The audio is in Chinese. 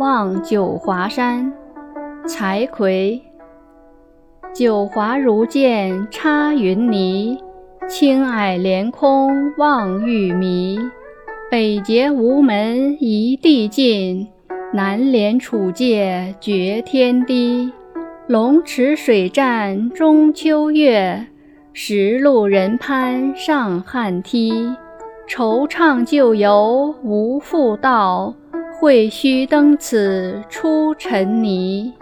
望九华山。柴葵。九华如剑插云霓，青霭连空望玉迷。北结无门一地尽，南连楚界绝天低。龙池水战中秋月，石路人攀上汉梯。惆怅旧游无复道，会须登此出尘泥。